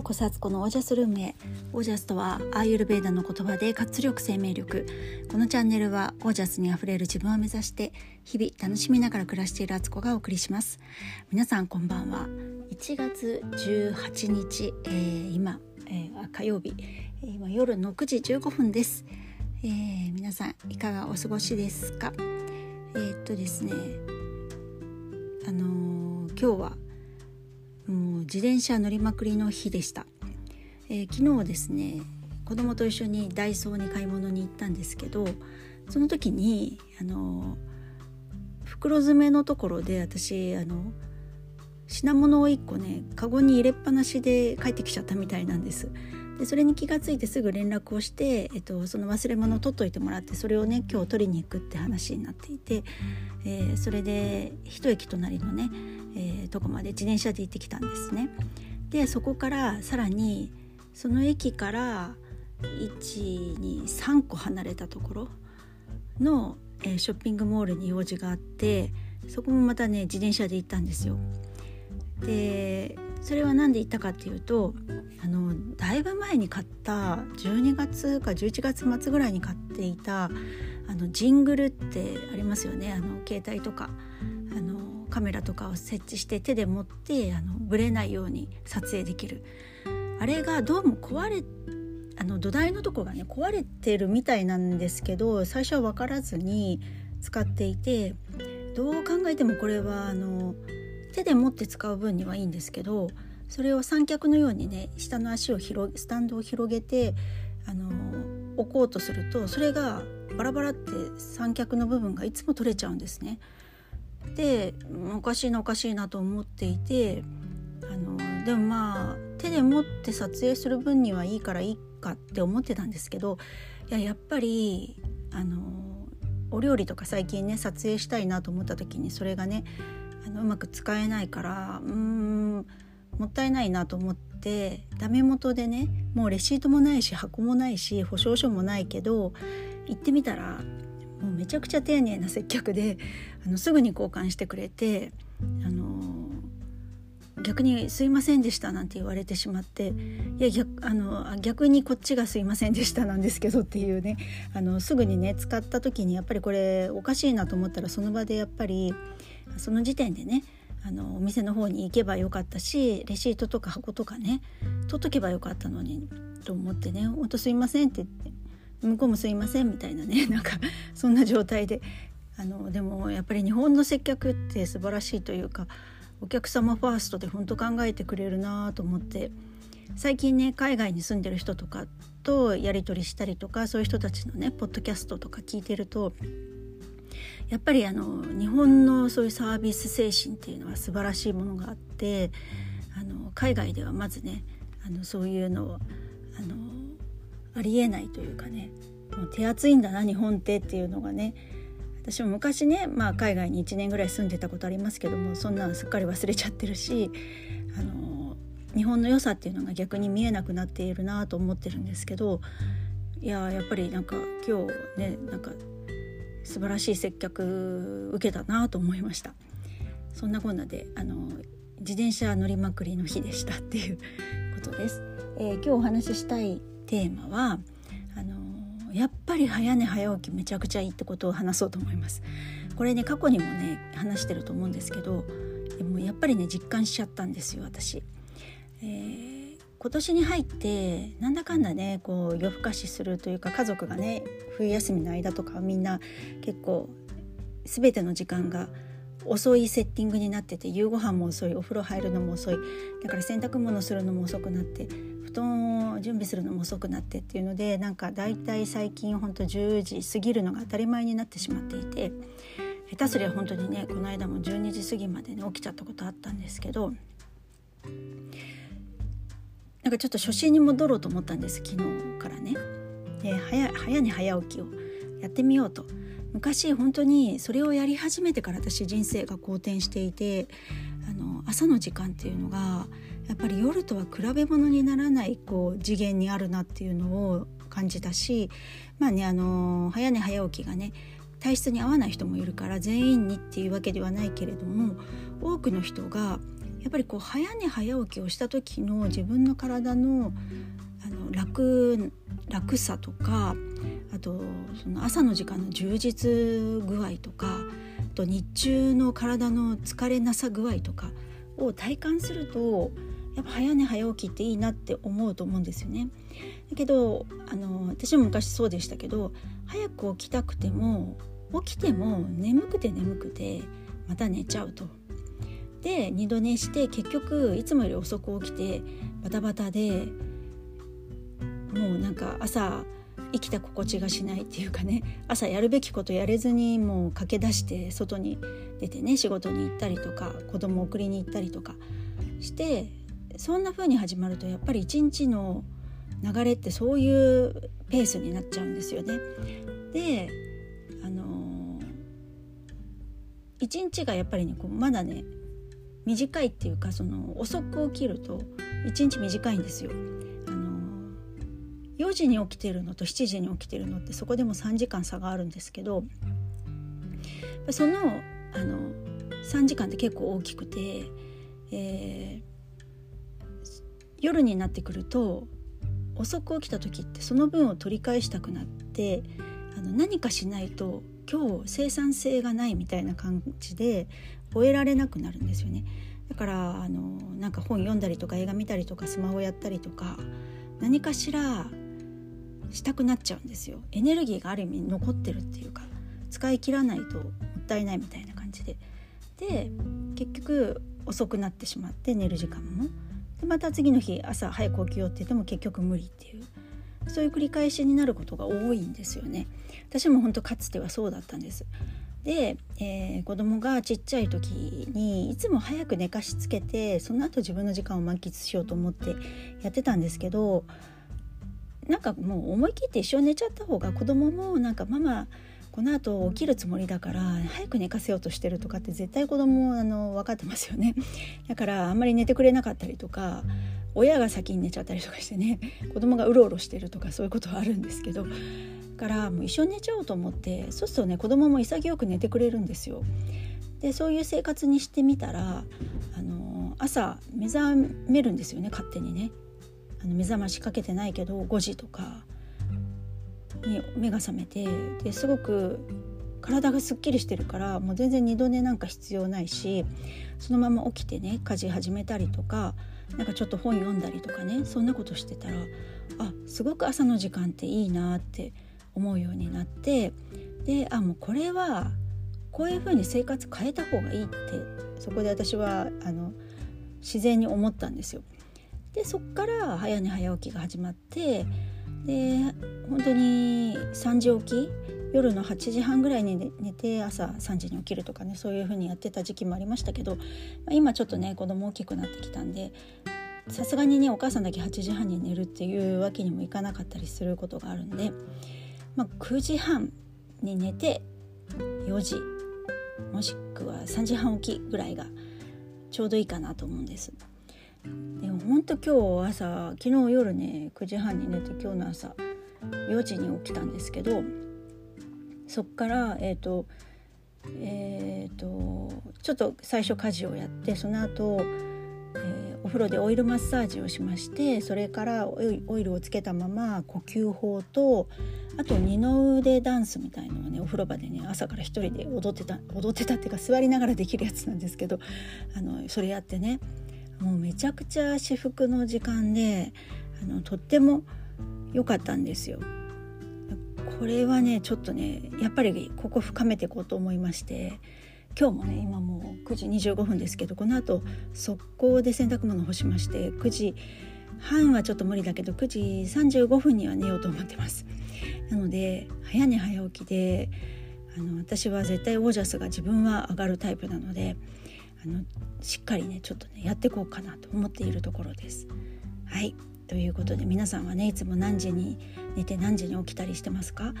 ようこそアツコのオージャスルームへ。オージャスとはアーユルベーダの言葉で活力生命力。このチャンネルはオージャスにあふれる自分を目指して日々楽しみながら暮らしているアツコがお送りします。皆さんこんばんは。1月18日、えー、今、えー、火曜日。今夜の9時15分です、えー、皆さんいかがお過ごしですか？えー、っとですね。あの今日はもう自転車乗りまくりの日でした、えー、昨日ですね子供と一緒にダイソーに買い物に行ったんですけどその時にあの袋詰めのところで私あの品物を1個ねカゴに入れっぱなしで帰ってきちゃったみたいなんです。でそれに気が付いてすぐ連絡をして、えっと、その忘れ物を取っといてもらってそれをね今日取りに行くって話になっていて、えー、それで一駅隣のね、えー、とこまで自転車で行ってきたんですね。でそこからさらにその駅から123個離れたところの、えー、ショッピングモールに用事があってそこもまたね自転車で行ったんですよ。でそれは何で行ったかっていうとあのだいぶ前に買った12月か11月末ぐらいに買っていたあのジングルってありますよね。あの携帯とかあのカメラとかを設置して手で持ってあのブレないように撮影できる。あれがどうも壊れあの土台のとこがね壊れてるみたいなんですけど最初は分からずに使っていてどう考えてもこれはあの手で持って使う分にはいいんですけどそれを三脚のようにね下の足を広スタンドを広げてあの置こうとするとそれがバラバラって三脚の部分がいつも取れちゃうんですね。でおかしいなおかしいなと思っていてあのでもまあ手で持って撮影する分にはいいからいいかって思ってたんですけどいややっぱりあのお料理とか最近ね撮影したいなと思った時にそれがねのうまく使えないからうーんもったいないなと思ってダメ元でねもうレシートもないし箱もないし保証書もないけど行ってみたらもうめちゃくちゃ丁寧な接客であのすぐに交換してくれてあの逆に「すいませんでした」なんて言われてしまっていや逆あの逆にこっちが「すいませんでした」なんですけどっていうねあのすぐにね使った時にやっぱりこれおかしいなと思ったらその場でやっぱりその時点でねあのお店の方に行けばよかったしレシートとか箱とかね取っとけばよかったのにと思ってね「ほんとすいません」って言って向こうもすいませんみたいなね なんかそんな状態であのでもやっぱり日本の接客って素晴らしいというかお客様ファーストで本当考えてくれるなと思って最近ね海外に住んでる人とかとやり取りしたりとかそういう人たちのねポッドキャストとか聞いてるとやっぱりあの日本のそういうサービス精神っていうのは素晴らしいものがあってあの海外ではまずねあのそういうのをあのありえないというかねもう手厚いんだな日本ってっていうのがね。私も昔ね、まあ、海外に1年ぐらい住んでたことありますけどもそんなんすっかり忘れちゃってるしあの日本の良さっていうのが逆に見えなくなっているなと思ってるんですけどいややっぱりなんか今日ねなんか素晴らしい接客受けたなと思いました。そんなこんなであの自転車乗りまくりの日でしたっていうことです、えー、今日お話ししたいテーマはあのやっぱり早寝早起きめちゃくちゃいいってことを話そうと思います。これね過去にもね話してると思うんですけどでもやっぱりね実感しちゃったんですよ私、えー、今年に入ってなんだかんだねこう夜更かしするというか家族がね冬休みの間とかみんな結構全ての時間が遅いセッティングになってて夕ご飯も遅いお風呂入るのも遅いだから洗濯物するのも遅くなって布団を準備するのも遅くなってっていうのでなんか大体最近ほんと10時過ぎるのが当たり前になってしまっていて下手すりゃ本当にねこの間も12時過ぎまでね起きちゃったことあったんですけどなんかちょっと初心に戻ろうと思ったんです昨日からね。で早早寝早起きをやってみようと。昔本当にそれをやり始めてから私人生が好転していてあの朝の時間っていうのがやっぱり夜とは比べ物にならないこう次元にあるなっていうのを感じたしまあねあの早寝早起きがね体質に合わない人もいるから全員にっていうわけではないけれども多くの人がやっぱりこう早寝早起きをした時の自分の体のあの楽楽さとかあとその朝の時間の充実具合とかあと日中の体の疲れなさ具合とかを体感するとやっぱ早寝早起きっていいなって思うと思うんですよね。だけどあの私も昔そうでしたけど早く起きたくても起きても眠くて眠くてまた寝ちゃうと。で二度寝して結局いつもより遅く起きてバタバタでもうなんか朝生きた心地がしないっていうかね朝やるべきことやれずにもう駆け出して外に出てね仕事に行ったりとか子供を送りに行ったりとかしてそんな風に始まるとやっぱり一日の流れってそういうペースになっちゃうんですよね。であの一日がやっぱりねこうまだね短いっていうかその遅く起きると一日短いんですよ。4時に起きてるのと7時に起きてるのってそこでも3時間差があるんですけどそのあの3時間って結構大きくて、えー、夜になってくると遅く起きた時ってその分を取り返したくなってあの何かしないと今日生産性がないみたいな感じで終えられなくなるんですよね。だからあのなんか本読んだりとか映画見たりとかスマホやったりとか何かしらしたくなっちゃうんですよ。エネルギーがある意味残ってるっていうか使い切らないともったいないみたいな感じで。で結局遅くなってしまって寝る時間も。でまた次の日朝早く起きようって言っても結局無理っていう。そういう繰り返しになることが多いんですよね。私も本当かつてはそうだったんです。で、えー、子供がちっちゃい時にいつも早く寝かしつけてその後自分の時間を満喫しようと思ってやってたんですけどなんかもう思い切って一緒に寝ちゃった方が子供もなんかママこの後起きるつもりだから早く寝かせようとしてるとかって絶対子供あの分かってますよね。だからあんまり寝てくれなかったりとか親が先に寝ちゃったりとかしてね子供がうろうろしてるとかそういうことはあるんですけどからもう一緒に寝ちゃおうと思ってそうするとね子供も潔く寝てくれるんですよ。でそういう生活にしてみたらあの朝目覚めるんですよね勝手にねあの目覚ましかけてないけど5時とかに目が覚めてですごく体がすっきりしてるからもう全然二度寝なんか必要ないしそのまま起きてね家事始めたりとかなんかちょっと本読んだりとかねそんなことしてたらあすごく朝の時間っていいなって思うようになってであもうこれはこういうふうに生活変えた方がいいってそこで私はあの自然に思ったんですよ。でそっから早寝早起きが始まってで本当に3時起き夜の8時半ぐらいに寝て朝3時に起きるとかねそういう風にやってた時期もありましたけど、今ちょっとね子供大きくなってきたんでさすがにねお母さんだけ8時半に寝るっていうわけにもいかなかったりすることがあるんで、まあ、9時半に寝て4時もしくは3時半起きぐらいがちょうどいいかなと思うんです。でも本当今日朝昨日夜ね9時半に寝て今日の朝4時に起きたんですけどそっからえっ、ー、とえっ、ー、とちょっと最初家事をやってその後、風呂でオイルマッサージをしましてそれからオイルをつけたまま呼吸法とあと二の腕ダンスみたいのをねお風呂場でね朝から一人で踊ってた踊ってたっていうか座りながらできるやつなんですけどあのそれやってねもうめちゃくちゃ至福の時間であのとっても良かったんですよ。これはねちょっとねやっぱりここ深めていこうと思いまして今日もね今もう9時25分ですけどこの後速攻で洗濯物干しまして9時半はちょっと無理だけど9時35分には寝ようと思ってます。なので早寝早起きであの私は絶対オージャスが自分は上がるタイプなのであのしっかりねちょっとねやっていこうかなと思っているところです。はい。ということで皆さんはねいつも何時に寝て何時に起きたりしてますか？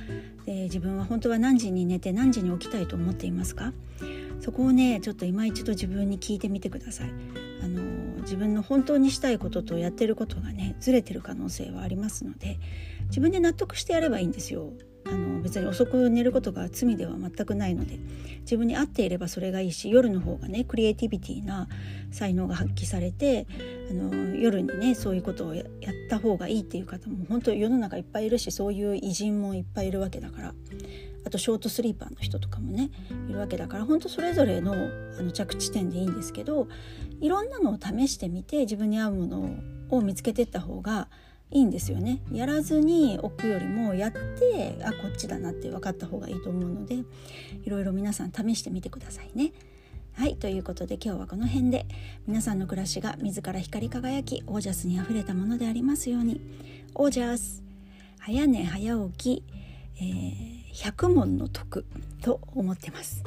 で自分は本当は何時に寝て何時に起きたいと思っていますか？そこをねちょっと今一度自分に聞いてみてください。あの自分の本当にしたいこととやってることがねずれてる可能性はありますので自分で納得してやればいいんですよ。あの別に遅く寝ることが罪では全くないので自分に合っていればそれがいいし夜の方がねクリエイティビティな才能が発揮されてあの夜にねそういうことをやった方がいいっていう方も本当世の中いっぱいいるしそういう偉人もいっぱいいるわけだから。あとショートスリーパーの人とかもねいるわけだから本当それぞれのあの着地点でいいんですけどいろんなのを試してみて自分に合うものを見つけていった方がいいんですよねやらずに置くよりもやってあこっちだなって分かった方がいいと思うのでいろいろ皆さん試してみてくださいね。はいということで今日はこの辺で皆さんの暮らしが自ら光り輝きオージャスにあふれたものでありますようにオージャス早寝早起き、えー、100問の徳と思ってます。